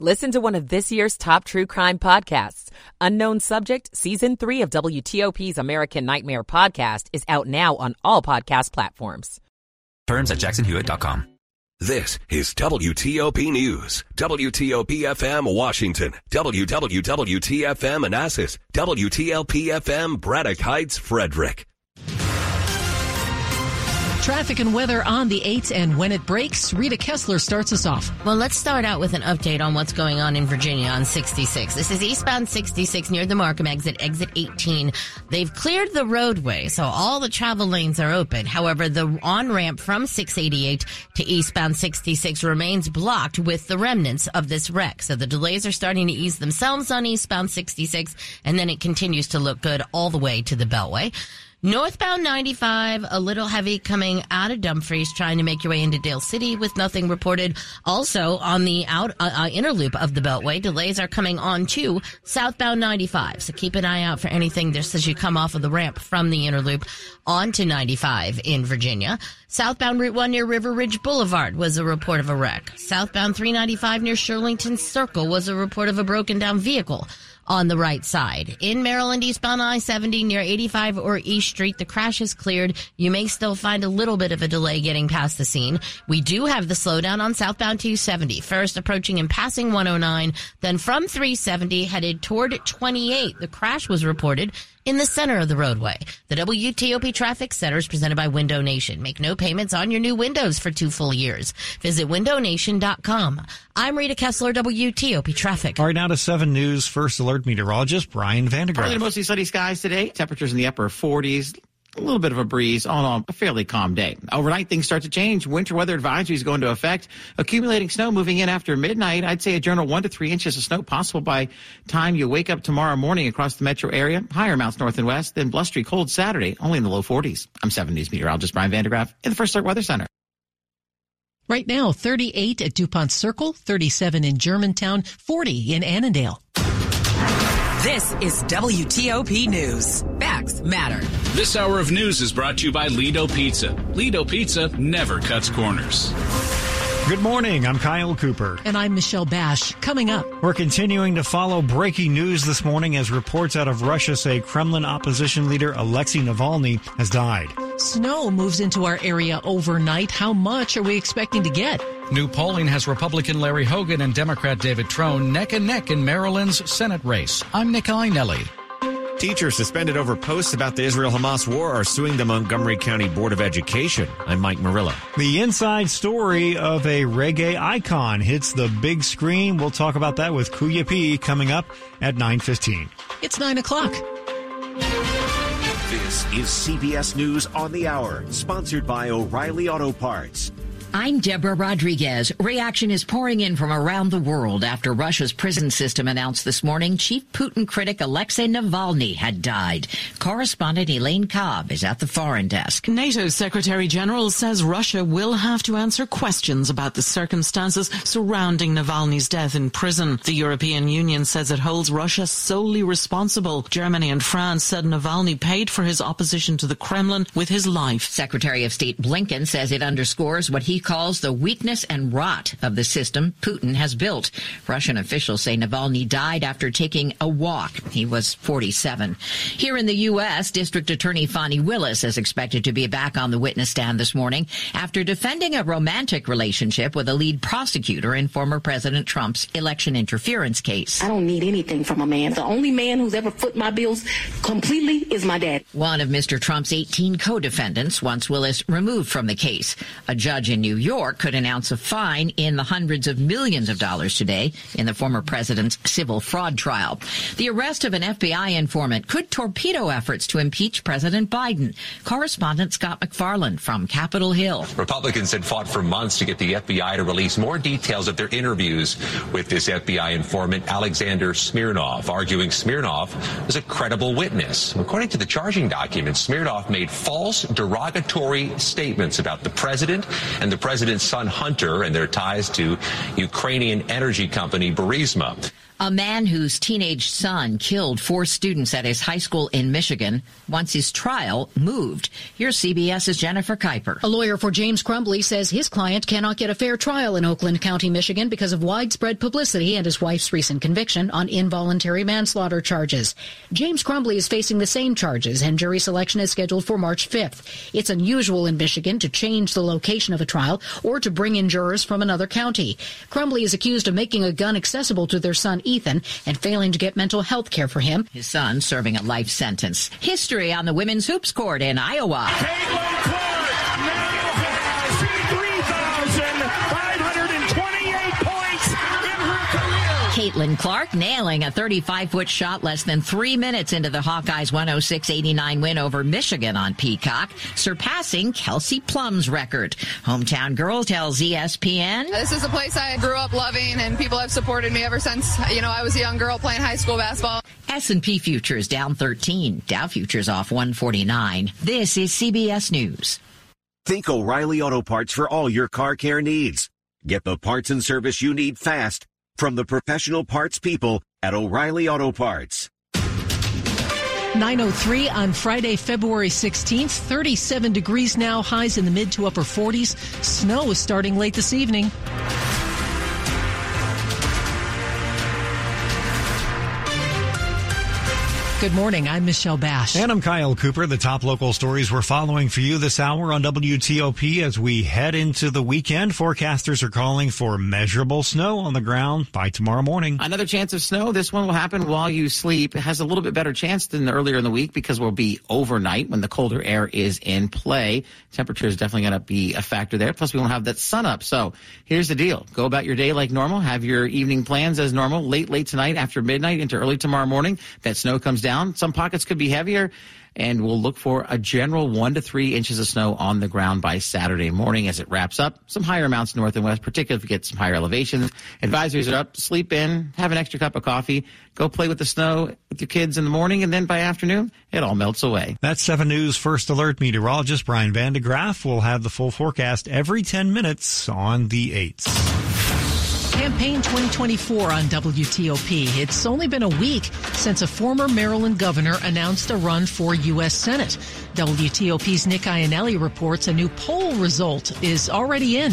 Listen to one of this year's top true crime podcasts. Unknown Subject, Season 3 of WTOP's American Nightmare podcast is out now on all podcast platforms. Terms at jacksonhewitt.com. This is WTOP News. WTOP FM Washington. WWWTFM Manassas. WTLP FM Braddock Heights Frederick. Traffic and weather on the 8th and when it breaks, Rita Kessler starts us off. Well, let's start out with an update on what's going on in Virginia on 66. This is eastbound 66 near the Markham exit, exit 18. They've cleared the roadway, so all the travel lanes are open. However, the on-ramp from 688 to eastbound 66 remains blocked with the remnants of this wreck. So the delays are starting to ease themselves on eastbound 66, and then it continues to look good all the way to the Beltway. Northbound 95, a little heavy coming out of Dumfries, trying to make your way into Dale City with nothing reported. Also on the out uh, uh, inner loop of the Beltway, delays are coming on to southbound 95. So keep an eye out for anything just as you come off of the ramp from the inner loop onto 95 in Virginia. Southbound Route 1 near River Ridge Boulevard was a report of a wreck. Southbound 395 near Shirlington Circle was a report of a broken down vehicle on the right side. In Maryland, eastbound I-70 near 85 or East Street, the crash is cleared. You may still find a little bit of a delay getting past the scene. We do have the slowdown on southbound 270, first approaching and passing 109, then from 370 headed toward 28. The crash was reported in the center of the roadway. The WTOP Traffic Center is presented by Window Nation. Make no payments on your new windows for two full years. Visit windownation.com. I'm Rita Kessler, WTOP Traffic. All right, now to 7 News First Alert Meteorologist Brian van de Graaff. Partly mostly sunny skies today. Temperatures in the upper 40s a little bit of a breeze all, a fairly calm day. Overnight, things start to change. Winter weather advisories go into effect. Accumulating snow moving in after midnight. I'd say a general one to three inches of snow possible by time you wake up tomorrow morning across the metro area. Higher amounts north and west. Then blustery cold Saturday, only in the low 40s. I'm 7 News meteorologist Brian van de Graaff in the First Alert Weather Center. Right now, 38 at DuPont Circle, 37 in Germantown, 40 in Annandale. This is WTOP News. Facts matter. This hour of news is brought to you by Lido Pizza. Lido Pizza never cuts corners. Good morning. I'm Kyle Cooper. And I'm Michelle Bash. Coming up, we're continuing to follow breaking news this morning as reports out of Russia say Kremlin opposition leader Alexei Navalny has died. Snow moves into our area overnight. How much are we expecting to get? New polling has Republican Larry Hogan and Democrat David Trone neck and neck in Maryland's Senate race. I'm Nick Iannelli. Teachers suspended over posts about the Israel Hamas war are suing the Montgomery County Board of Education. I'm Mike Murillo. The inside story of a reggae icon hits the big screen. We'll talk about that with Kuya P coming up at 9.15. It's 9 o'clock. This is CBS News on the Hour, sponsored by O'Reilly Auto Parts. I'm Deborah Rodriguez. Reaction is pouring in from around the world after Russia's prison system announced this morning Chief Putin critic Alexei Navalny had died. Correspondent Elaine Cobbe is at the foreign desk. NATO Secretary General says Russia will have to answer questions about the circumstances surrounding Navalny's death in prison. The European Union says it holds Russia solely responsible. Germany and France said Navalny paid for his opposition to the Kremlin with his life. Secretary of State Blinken says it underscores what he calls the weakness and rot of the system Putin has built. Russian officials say Navalny died after taking a walk. He was 47. Here in the U.S., District Attorney Fani Willis is expected to be back on the witness stand this morning after defending a romantic relationship with a lead prosecutor in former President Trump's election interference case. I don't need anything from a man. The only man who's ever foot my bills completely is my dad. One of Mr. Trump's 18 co-defendants wants Willis removed from the case. A judge in New York could announce a fine in the hundreds of millions of dollars today in the former president's civil fraud trial. The arrest of an FBI informant could torpedo efforts to impeach President Biden. Correspondent Scott MacFarlane from Capitol Hill. Republicans had fought for months to get the FBI to release more details of their interviews with this FBI informant, Alexander Smirnov, arguing Smirnov was a credible witness. According to the charging documents, Smirnov made false derogatory statements about the president and the president's son Hunter and their ties to Ukrainian energy company Burisma. A man whose teenage son killed four students at his high school in Michigan wants his trial moved. Here's CBS's Jennifer Kuiper. A lawyer for James Crumbley says his client cannot get a fair trial in Oakland County, Michigan because of widespread publicity and his wife's recent conviction on involuntary manslaughter charges. James Crumbley is facing the same charges and jury selection is scheduled for March 5th. It's unusual in Michigan to change the location of a trial or to bring in jurors from another county. Crumbley is accused of making a gun accessible to their son Ethan and failing to get mental health care for him. His son serving a life sentence. History on the women's hoops court in Iowa. Caitlin Clark nailing a 35 foot shot less than three minutes into the Hawkeyes 106 89 win over Michigan on Peacock, surpassing Kelsey Plum's record. Hometown girl tells ESPN. This is a place I grew up loving, and people have supported me ever since, you know, I was a young girl playing high school basketball. S&P futures down 13, Dow futures off 149. This is CBS News. Think O'Reilly Auto Parts for all your car care needs. Get the parts and service you need fast from the professional parts people at O'Reilly Auto Parts. 903 on Friday, February 16th. 37 degrees now, highs in the mid to upper 40s. Snow is starting late this evening. Good morning. I'm Michelle Bash. And I'm Kyle Cooper. The top local stories we're following for you this hour on WTOP as we head into the weekend. Forecasters are calling for measurable snow on the ground by tomorrow morning. Another chance of snow. This one will happen while you sleep. It has a little bit better chance than earlier in the week because we'll be overnight when the colder air is in play. Temperature is definitely going to be a factor there. Plus, we won't have that sun up. So here's the deal. Go about your day like normal. Have your evening plans as normal. Late, late tonight after midnight into early tomorrow morning. That snow comes down. Some pockets could be heavier and we'll look for a general one to three inches of snow on the ground by Saturday morning as it wraps up. Some higher amounts north and west, particularly if you get some higher elevations. Advisories are up. Sleep in, have an extra cup of coffee, go play with the snow with your kids in the morning, and then by afternoon, it all melts away. That's 7 News First Alert meteorologist Brian Van de Graaff will have the full forecast every 10 minutes on the 8th. Campaign 2024 on WTOP. It's only been a week since a former Maryland governor announced a run for U.S. Senate. WTOP's Nick Iannelli reports a new poll result is already in.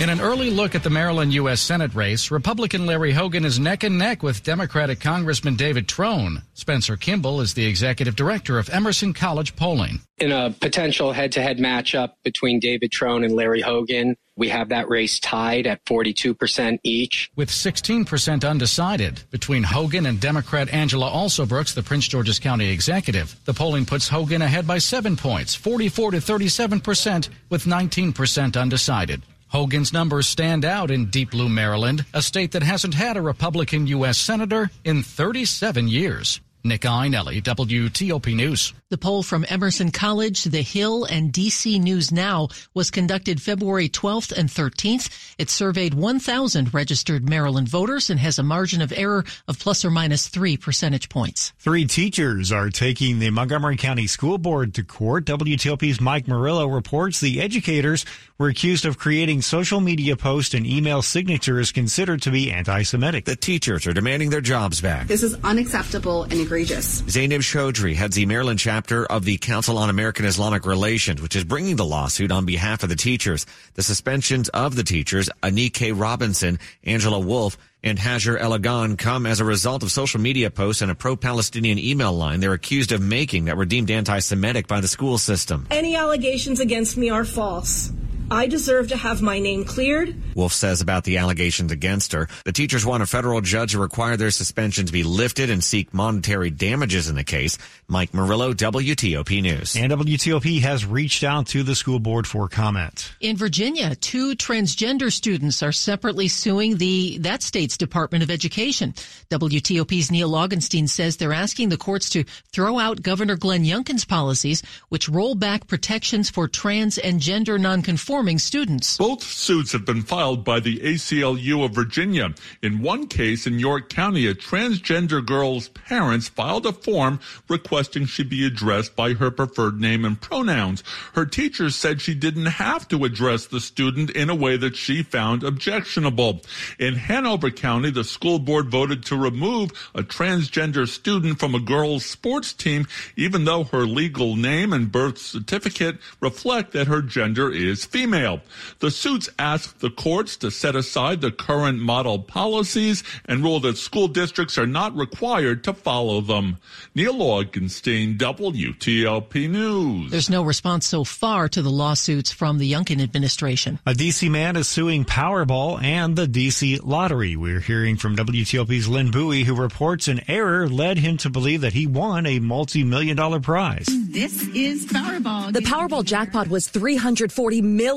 In an early look at the Maryland U.S. Senate race, Republican Larry Hogan is neck and neck with Democratic Congressman David Trone. Spencer Kimball is the executive director of Emerson College Polling. In a potential head to head matchup between David Trone and Larry Hogan, we have that race tied at 42% each. With 16% undecided between Hogan and Democrat Angela Alsobrooks, the Prince George's County executive. The polling puts Hogan ahead by seven points, 44 to 37%, with 19% undecided. Hogan's numbers stand out in Deep Blue, Maryland, a state that hasn't had a Republican U.S. Senator in 37 years. Nick Iannelli, WTOP News. The poll from Emerson College, The Hill, and DC News Now was conducted February 12th and 13th. It surveyed 1,000 registered Maryland voters and has a margin of error of plus or minus three percentage points. Three teachers are taking the Montgomery County School Board to court. WTOP's Mike Murillo reports the educators were accused of creating social media posts and email signatures considered to be anti-Semitic. The teachers are demanding their jobs back. This is unacceptable and egregious. Zainab Chaudhry heads the Maryland chapter of the Council on American Islamic Relations, which is bringing the lawsuit on behalf of the teachers. The suspensions of the teachers, Anike Robinson, Angela Wolf, and Hajar Elagan come as a result of social media posts and a pro-Palestinian email line they're accused of making that were deemed anti-Semitic by the school system. Any allegations against me are false. I deserve to have my name cleared. Wolf says about the allegations against her. The teachers want a federal judge to require their suspension to be lifted and seek monetary damages in the case. Mike Murillo, WTOP News. And WTOP has reached out to the school board for comment. In Virginia, two transgender students are separately suing the that state's Department of Education. WTOP's Neil Augenstein says they're asking the courts to throw out Governor Glenn Youngkin's policies, which roll back protections for trans and gender nonconformists performing students. Both suits have been filed by the ACLU of Virginia. In one case in York County, a transgender girl's parents filed a form requesting she be addressed by her preferred name and pronouns. Her teachers said she didn't have to address the student in a way that she found objectionable. In Hanover County, the school board voted to remove a transgender student from a girls' sports team, even though her legal name and birth certificate reflect that her gender is female. The suits ask the courts to set aside the current model policies and rule that school districts are not required to follow them. Neil Augenstein, WTOP News. There's no response so far to the lawsuits from the Youngkin administration. A DC man is suing Powerball and the DC Lottery. We're hearing from WTOP's Lynn Bowie, who reports an error led him to believe that he won a multi-million dollar prize. This is Powerball. The Powerball jackpot was $340 million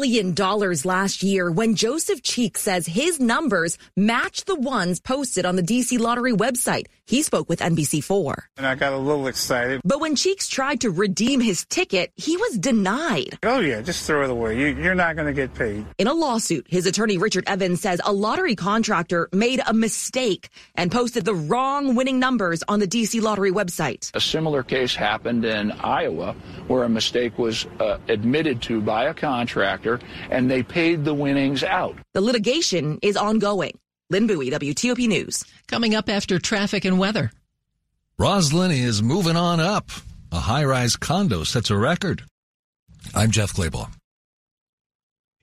last year when Joseph Cheek says his numbers match the ones posted on the DC Lottery website. He spoke with NBC4. And I got a little excited. But when Cheeks tried to redeem his ticket, he was denied. Oh, yeah, just throw it away. You, you're not going to get paid. In a lawsuit, his attorney Richard Evans says a lottery contractor made a mistake and posted the wrong winning numbers on the DC Lottery website. A similar case happened in Iowa where a mistake was uh, admitted to by a contractor and they paid the winnings out. The litigation is ongoing. Lynn Bowie, WTOP News. Coming up after traffic and weather. Rosslyn is moving on up. A high rise condo sets a record. I'm Jeff Clabaugh.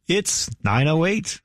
It's 908.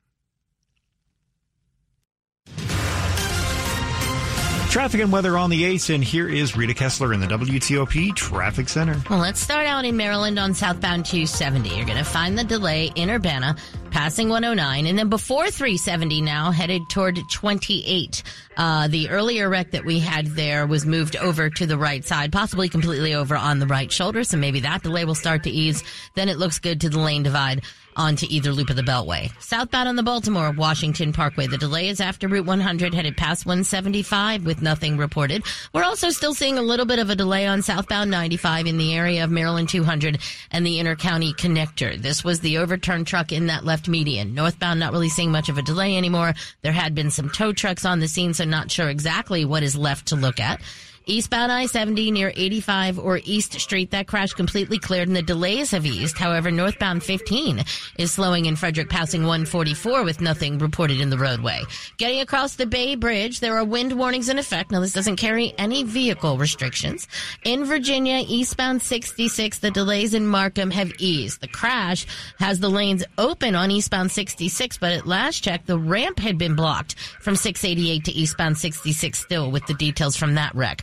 Traffic and weather on the 8th, and here is Rita Kessler in the WTOP Traffic Center. Well, let's start out in Maryland on southbound 270. You're going to find the delay in Urbana, passing 109, and then before 370 now, headed toward 28. Uh, the earlier wreck that we had there was moved over to the right side, possibly completely over on the right shoulder, so maybe that delay will start to ease. Then it looks good to the lane divide onto either loop of the Beltway. Southbound on the Baltimore Washington Parkway, the delay is after Route 100 headed past 175 with nothing reported. We're also still seeing a little bit of a delay on southbound 95 in the area of Maryland 200 and the intercounty connector. This was the overturned truck in that left median. Northbound not really seeing much of a delay anymore. There had been some tow trucks on the scene, so not sure exactly what is left to look at. Eastbound I-70 near 85 or East Street, that crash completely cleared and the delays have eased. However, northbound 15 is slowing in Frederick passing 144 with nothing reported in the roadway. Getting across the Bay Bridge, there are wind warnings in effect. Now, this doesn't carry any vehicle restrictions. In Virginia, eastbound 66, the delays in Markham have eased. The crash has the lanes open on eastbound 66, but at last check, the ramp had been blocked from 688 to eastbound 66 still with the details from that wreck.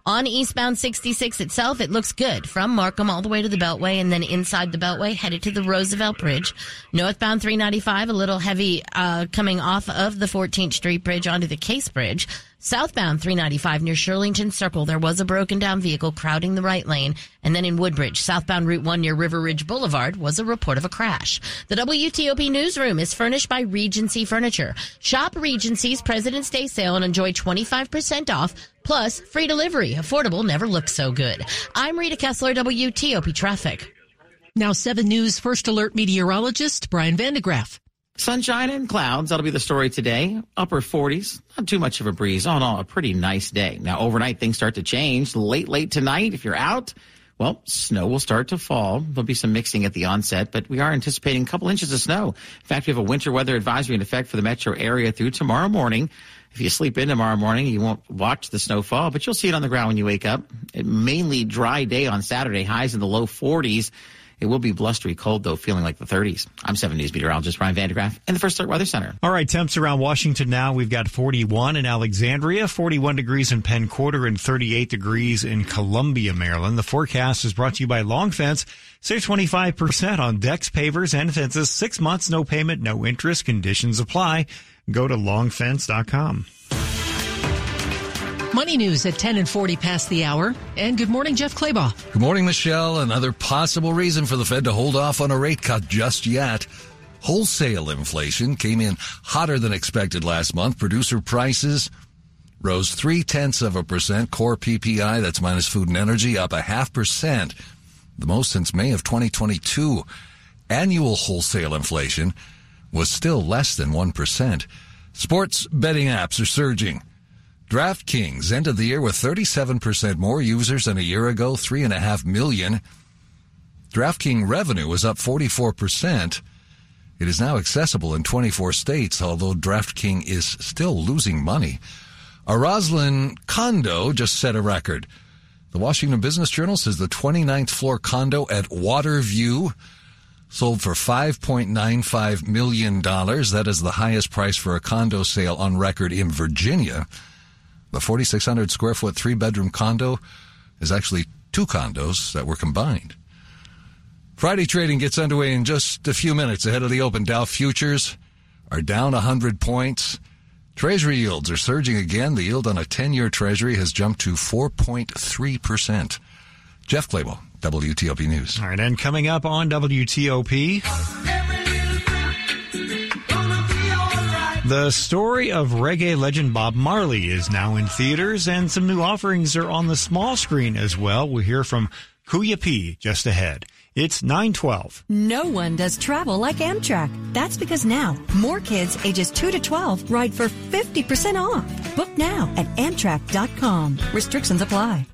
On eastbound 66 itself, it looks good from Markham all the way to the Beltway and then inside the Beltway headed to the Roosevelt Bridge. Northbound 395, a little heavy uh, coming off of the 14th Street Bridge onto the Case Bridge. Southbound 395 near Shirlington Circle, there was a broken down vehicle crowding the right lane. And then in Woodbridge, southbound Route 1 near River Ridge Boulevard was a report of a crash. The WTOP newsroom is furnished by Regency Furniture. Shop Regency's President's Day sale and enjoy 25% off plus free delivery. Affordable never looks so good. I'm Rita Kessler, WTOP Traffic. Now 7 News First Alert meteorologist Brian van de Graaff. Sunshine and clouds. That'll be the story today. Upper 40s. Not too much of a breeze. All in all, a pretty nice day. Now, overnight, things start to change. Late, late tonight, if you're out, well, snow will start to fall. There'll be some mixing at the onset, but we are anticipating a couple inches of snow. In fact, we have a winter weather advisory in effect for the metro area through tomorrow morning. If you sleep in tomorrow morning, you won't watch the snow fall, but you'll see it on the ground when you wake up. It mainly dry day on Saturday, highs in the low 40s. It will be blustery cold, though, feeling like the 30s. I'm 7 News meteorologist Brian van de Graaff in the First Alert Weather Center. All right, temps around Washington now. We've got 41 in Alexandria, 41 degrees in Penn Quarter, and 38 degrees in Columbia, Maryland. The forecast is brought to you by Long Fence. Save 25% on decks, pavers, and fences. Six months, no payment, no interest. Conditions apply. Go to longfence.com. Money news at 10 and 40 past the hour. And good morning, Jeff Clabaugh. Good morning, Michelle. Another possible reason for the Fed to hold off on a rate cut just yet. Wholesale inflation came in hotter than expected last month. Producer prices rose three tenths of a percent. Core PPI, that's minus food and energy, up a half percent, the most since May of 2022. annual wholesale inflation was still less than 1%. Sports betting apps are surging. DraftKings ended the year with 37% more users than a year ago, 3.5 million. DraftKings revenue was up 44%. It is now accessible in 24 states, although DraftKings is still losing money. A Rosslyn condo just set a record. The Washington Business Journal says the 29th floor condo at Waterview sold for $5.95 million. That is the highest price for a condo sale on record in Virginia. The 4,600 square foot three bedroom condo is actually two condos that were combined. Friday trading gets underway in just a few minutes ahead of the open. Dow futures are down 100 points. Treasury yields are surging again. The yield on a 10 year treasury has jumped to 4.3%. Jeff Clabaugh, WTOP News. All right, and coming up on WTOP. The story of reggae legend Bob Marley is now in theaters, and some new offerings are on the small screen as well. We'll hear from Kuya P just ahead. It's 912. No one does travel like Amtrak. That's because now more kids ages 2 to 12 ride for 50% off. Book now at Amtrak.com. Restrictions apply.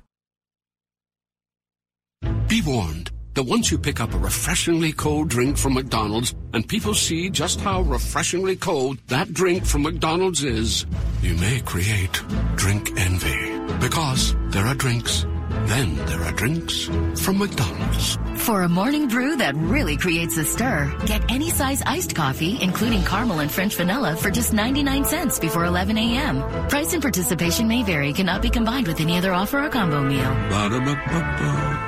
Be warned that once you pick up a refreshingly cold drink from McDonald's and people see just how refreshingly cold that drink from McDonald's is, you may create drink envy. Because there are drinks then there are drinks from McDonald's. For a morning brew that really creates a stir, get any size iced coffee, including caramel and French vanilla, for just 99 cents before 11 a.m. Price and participation may vary, cannot be combined with any other offer or combo meal. Ba-da-ba-ba-ba.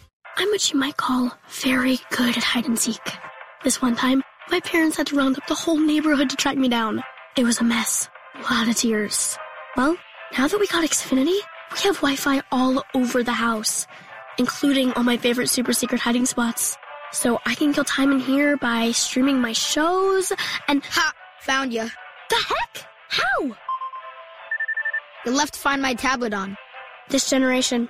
I'm what you might call very good at hide and seek. This one time, my parents had to round up the whole neighborhood to track me down. It was a mess. A lot of tears. Well, now that we got Xfinity, we have Wi-Fi all over the house, including all my favorite super secret hiding spots. So I can kill time in here by streaming my shows and ha, found you. The heck? How? You left Find My tablet on. This generation,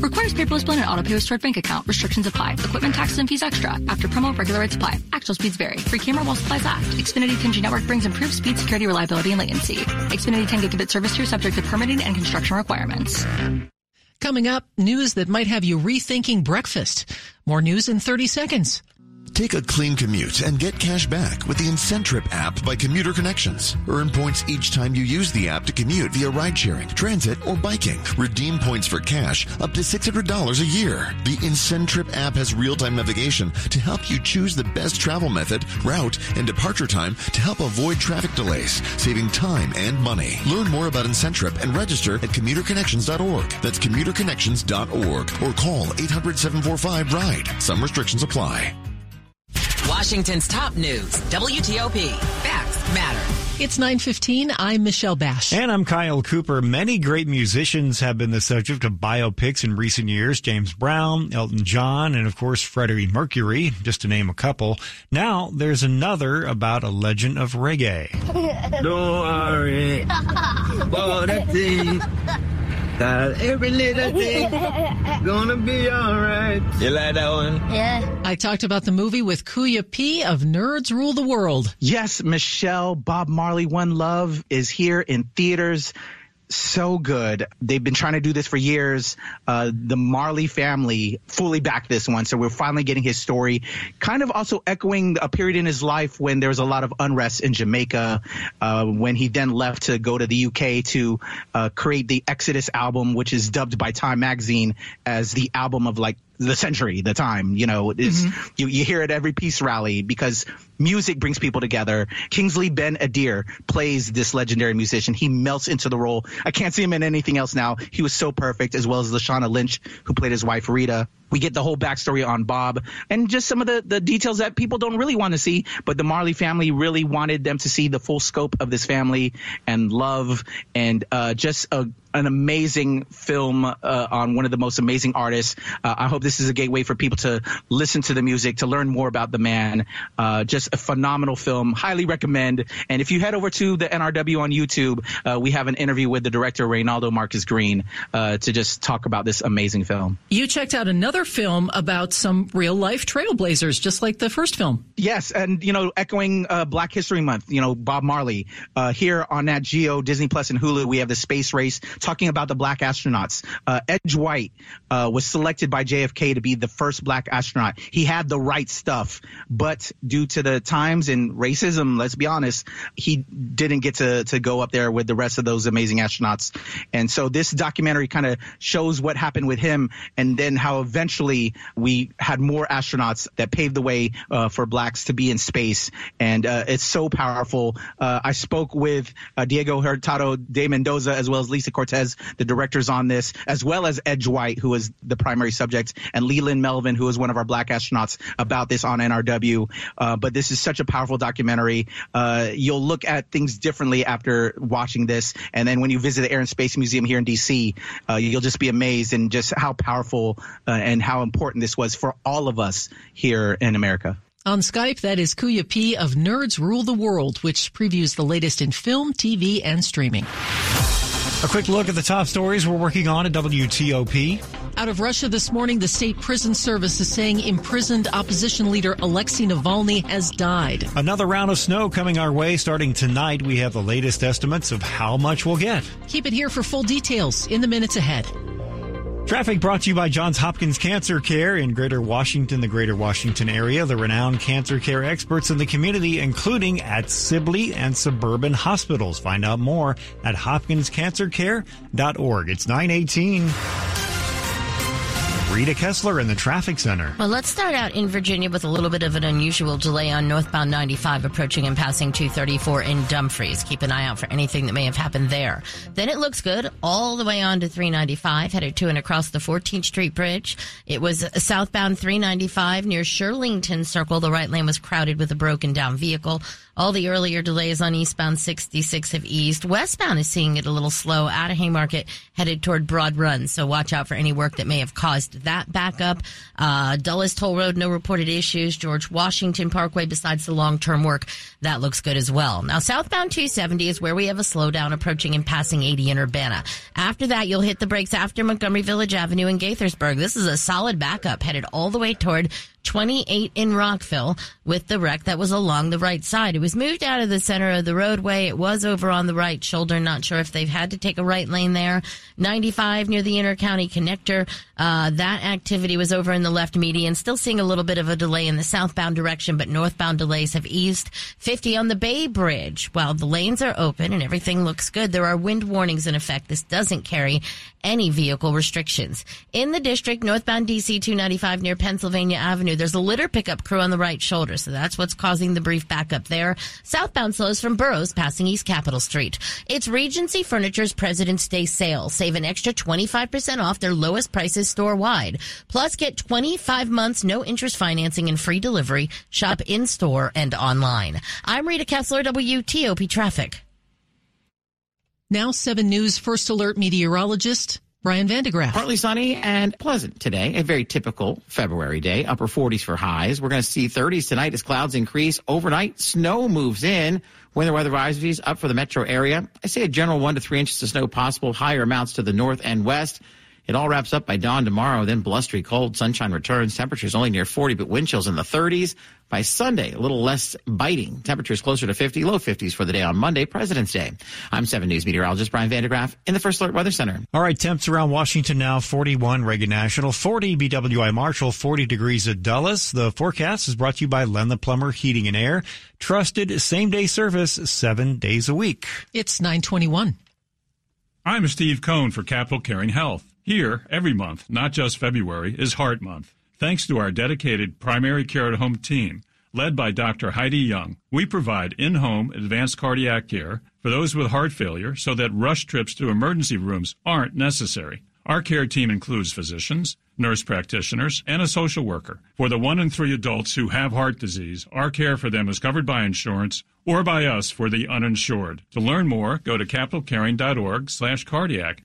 Requires paperless billing and auto pay with stored bank account. Restrictions apply. Equipment taxes and fees extra. After promo, regular rates apply. Actual speeds vary. Free camera while supplies last. Xfinity 10G network brings improved speed, security, reliability, and latency. Xfinity 10 gigabit service tier subject to permitting and construction requirements. Coming up, news that might have you rethinking breakfast. More news in 30 seconds. Take a clean commute and get cash back with the Incentrip app by Commuter Connections. Earn points each time you use the app to commute via ride sharing, transit, or biking. Redeem points for cash up to $600 a year. The Incentrip app has real-time navigation to help you choose the best travel method, route, and departure time to help avoid traffic delays, saving time and money. Learn more about Incentrip and register at commuterconnections.org. That's commuterconnections.org or call 800-745-RIDE. Some restrictions apply. Washington's top news, WTOP. Facts matter. It's 9:15. I'm Michelle Bash. And I'm Kyle Cooper. Many great musicians have been the subject of biopics in recent years. James Brown, Elton John, and of course Freddie Mercury, just to name a couple. Now there's another about a legend of reggae. Don't worry about a thing. That every little thing gonna be alright. You like that one? Yeah. I talked about the movie with Kuya P of Nerds Rule the World. Yes, Michelle, Bob Marley, One Love is here in theaters so good. They've been trying to do this for years. Uh, the Marley family fully backed this one, so we're finally getting his story. Kind of also echoing a period in his life when there was a lot of unrest in Jamaica, uh, when he then left to go to the UK to uh, create the Exodus album, which is dubbed by Time Magazine as the album of like the century, the time. You know, mm-hmm. you you hear it every peace rally because music brings people together. Kingsley Ben-Adir plays this legendary musician. He melts into the role. I can't see him in anything else now. He was so perfect, as well as Lashana Lynch, who played his wife Rita. We get the whole backstory on Bob and just some of the, the details that people don't really want to see, but the Marley family really wanted them to see the full scope of this family and love and uh, just a an amazing film uh, on one of the most amazing artists. Uh, I hope this is a gateway for people to listen to the music, to learn more about the man. Uh, just a phenomenal film. Highly recommend. And if you head over to the NRW on YouTube, uh, we have an interview with the director, Reinaldo Marcus Green, uh, to just talk about this amazing film. You checked out another film about some real life trailblazers, just like the first film. Yes. And, you know, echoing uh, Black History Month, you know, Bob Marley. here on Nat Geo, Disney Plus, and Hulu, we have the space race talking about the black astronauts. Uh, Ed Dwight uh, was selected by JFK to be the first black astronaut. He had the right stuff, but due to the times and racism, let's be honest, he didn't get to to go up there with the rest of those amazing astronauts. And so this documentary kind of shows what happened with him, and then how eventually we had more astronauts that paved the way uh, for blacks to be in space. And uh, it's so powerful. Uh, I spoke with uh, Diego Hurtado de Mendoza as well as Lisa Cortés the directors on this, as well as Ed Dwight, who is the primary subject, and Leland Melvin, who is one of our black astronauts, about this on NRW. Uh, but this is such a powerful documentary. Uh, you'll look at things differently after watching this, and then when you visit the Air and Space Museum here in DC, uh, you'll just be amazed in just how powerful uh, and how important this was for all of us here in America. On Skype, that is Kuya P of Nerds Rule the World, which previews the latest in film, TV, and streaming. A quick look at the top stories we're working on at WTOP. Out of Russia this morning, the state prison service is saying imprisoned opposition leader Alexei Navalny has died. Another round of snow coming our way starting tonight. We have the latest estimates of how much we'll get. Keep it here for full details in the minutes ahead. Traffic brought to you by Johns Hopkins Cancer Care in Greater Washington, the Greater Washington area. The renowned cancer care experts in the community, including at Sibley and suburban hospitals. Find out more at hopkinscancercare.org. It's 918. Rita Kessler in the traffic center. Well, let's start out in Virginia with a little bit of an unusual delay on northbound 95 approaching and passing 234 in Dumfries. Keep an eye out for anything that may have happened there. Then it looks good all the way on to 395, headed to and across the 14th Street Bridge. It was southbound 395 near Shirlington Circle. The right lane was crowded with a broken down vehicle. All the earlier delays on eastbound 66 have eased. Westbound is seeing it a little slow out of Haymarket headed toward Broad Run. So watch out for any work that may have caused that backup. Uh, Dulles Toll Road, no reported issues. George Washington Parkway, besides the long-term work, that looks good as well. Now southbound 270 is where we have a slowdown approaching and passing 80 in Urbana. After that, you'll hit the brakes after Montgomery Village Avenue in Gaithersburg. This is a solid backup headed all the way toward 28 in Rockville with the wreck that was along the right side. It was moved out of the center of the roadway. It was over on the right shoulder. Not sure if they've had to take a right lane there. 95 near the intercounty connector. Uh, that activity was over in the left median. Still seeing a little bit of a delay in the southbound direction, but northbound delays have eased. 50 on the Bay Bridge. While the lanes are open and everything looks good, there are wind warnings in effect. This doesn't carry any vehicle restrictions. In the district, northbound DC 295 near Pennsylvania Avenue, there's a litter pickup crew on the right shoulder, so that's what's causing the brief backup there. Southbound slows from Burroughs passing East Capitol Street. It's Regency Furniture's President's Day sale. Save an extra 25% off their lowest prices store wide. Plus get 25 months no interest financing and free delivery. Shop in store and online. I'm Rita Kessler, WTOP Traffic. Now 7 News First Alert meteorologist Brian van de Graaff. Partly sunny and pleasant today. A very typical February day. Upper 40s for highs. We're going to see 30s tonight as clouds increase. Overnight, snow moves in. Winter weather advisories up for the metro area. I say a general one to three inches of snow possible. Higher amounts to the north and west. It all wraps up by dawn tomorrow, then blustery cold. Sunshine returns. Temperatures only near 40, but wind chills in the 30s. By Sunday, a little less biting. Temperatures closer to 50, low 50s for the day on Monday, President's Day. I'm 7 News meteorologist Brian van de Graaff in the First Alert Weather Center. All right, temps around Washington now 41 Reagan National, 40 BWI Marshall, 40 degrees at Dulles. The forecast is brought to you by Len the Plumber Heating and Air. Trusted same day service seven days a week. It's 921. I'm Steve Cone for Capital Caring Health. Here, every month, not just February, is Heart Month. Thanks to our dedicated primary care at home team, led by Dr. Heidi Young, we provide in home advanced cardiac care for those with heart failure so that rush trips to emergency rooms aren't necessary. Our care team includes physicians, nurse practitioners, and a social worker. For the one in three adults who have heart disease, our care for them is covered by insurance or by us for the uninsured. To learn more, go to capitalcaring.org slash cardiac.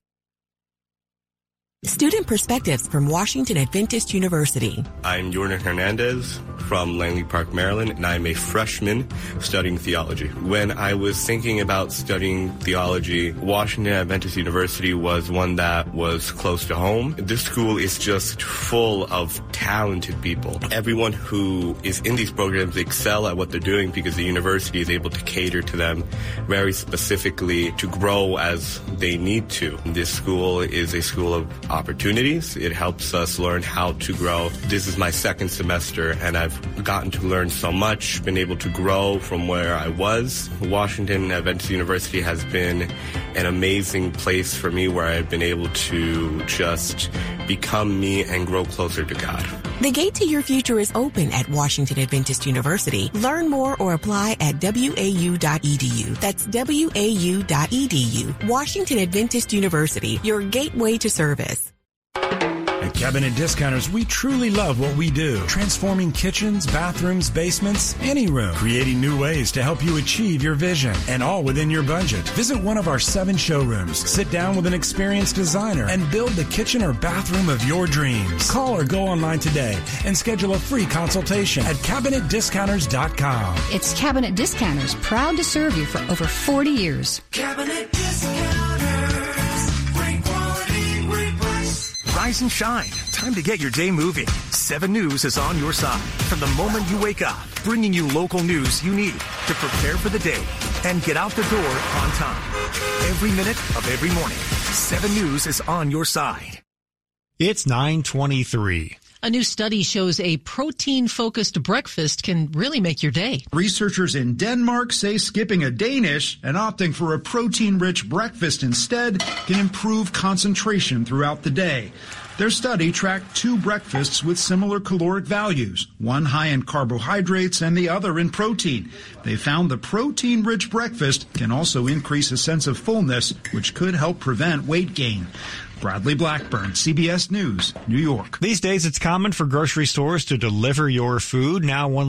Student Perspectives from Washington Adventist University. I'm Jordan Hernandez from Langley Park, Maryland, and I'm a freshman studying theology. When I was thinking about studying theology, Washington Adventist University was one that was close to home. This school is just full of talented people. Everyone who is in these programs excel at what they're doing because the university is able to cater to them very specifically to grow as they need to. This school is a school of opportunities. It helps us learn how to grow. This is my second semester and I've gotten to learn so much, been able to grow from where I was. Washington Adventist University has been an amazing place for me where I've been able to just become me and grow closer to God. The gate to your future is open at Washington Adventist University. Learn more or apply at wau.edu. That's wau.edu. Washington Adventist University, your gateway to service. At Cabinet Discounters, we truly love what we do. Transforming kitchens, bathrooms, basements, any room. Creating new ways to help you achieve your vision. And all within your budget. Visit one of our seven showrooms. Sit down with an experienced designer and build the kitchen or bathroom of your dreams. Call or go online today and schedule a free consultation at CabinetDiscounters.com. It's Cabinet Discounters, proud to serve you for over 40 years. Cabinet Discounters. Rise and shine. Time to get your day moving. 7 News is on your side from the moment you wake up, bringing you local news you need to prepare for the day and get out the door on time. Every minute of every morning, 7 News is on your side. It's 923. A new study shows a protein focused breakfast can really make your day. Researchers in Denmark say skipping a Danish and opting for a protein rich breakfast instead can improve concentration throughout the day. Their study tracked two breakfasts with similar caloric values, one high in carbohydrates and the other in protein. They found the protein rich breakfast can also increase a sense of fullness, which could help prevent weight gain. Bradley Blackburn, CBS News, New York. These days, it's common for grocery stores to deliver your food. Now, one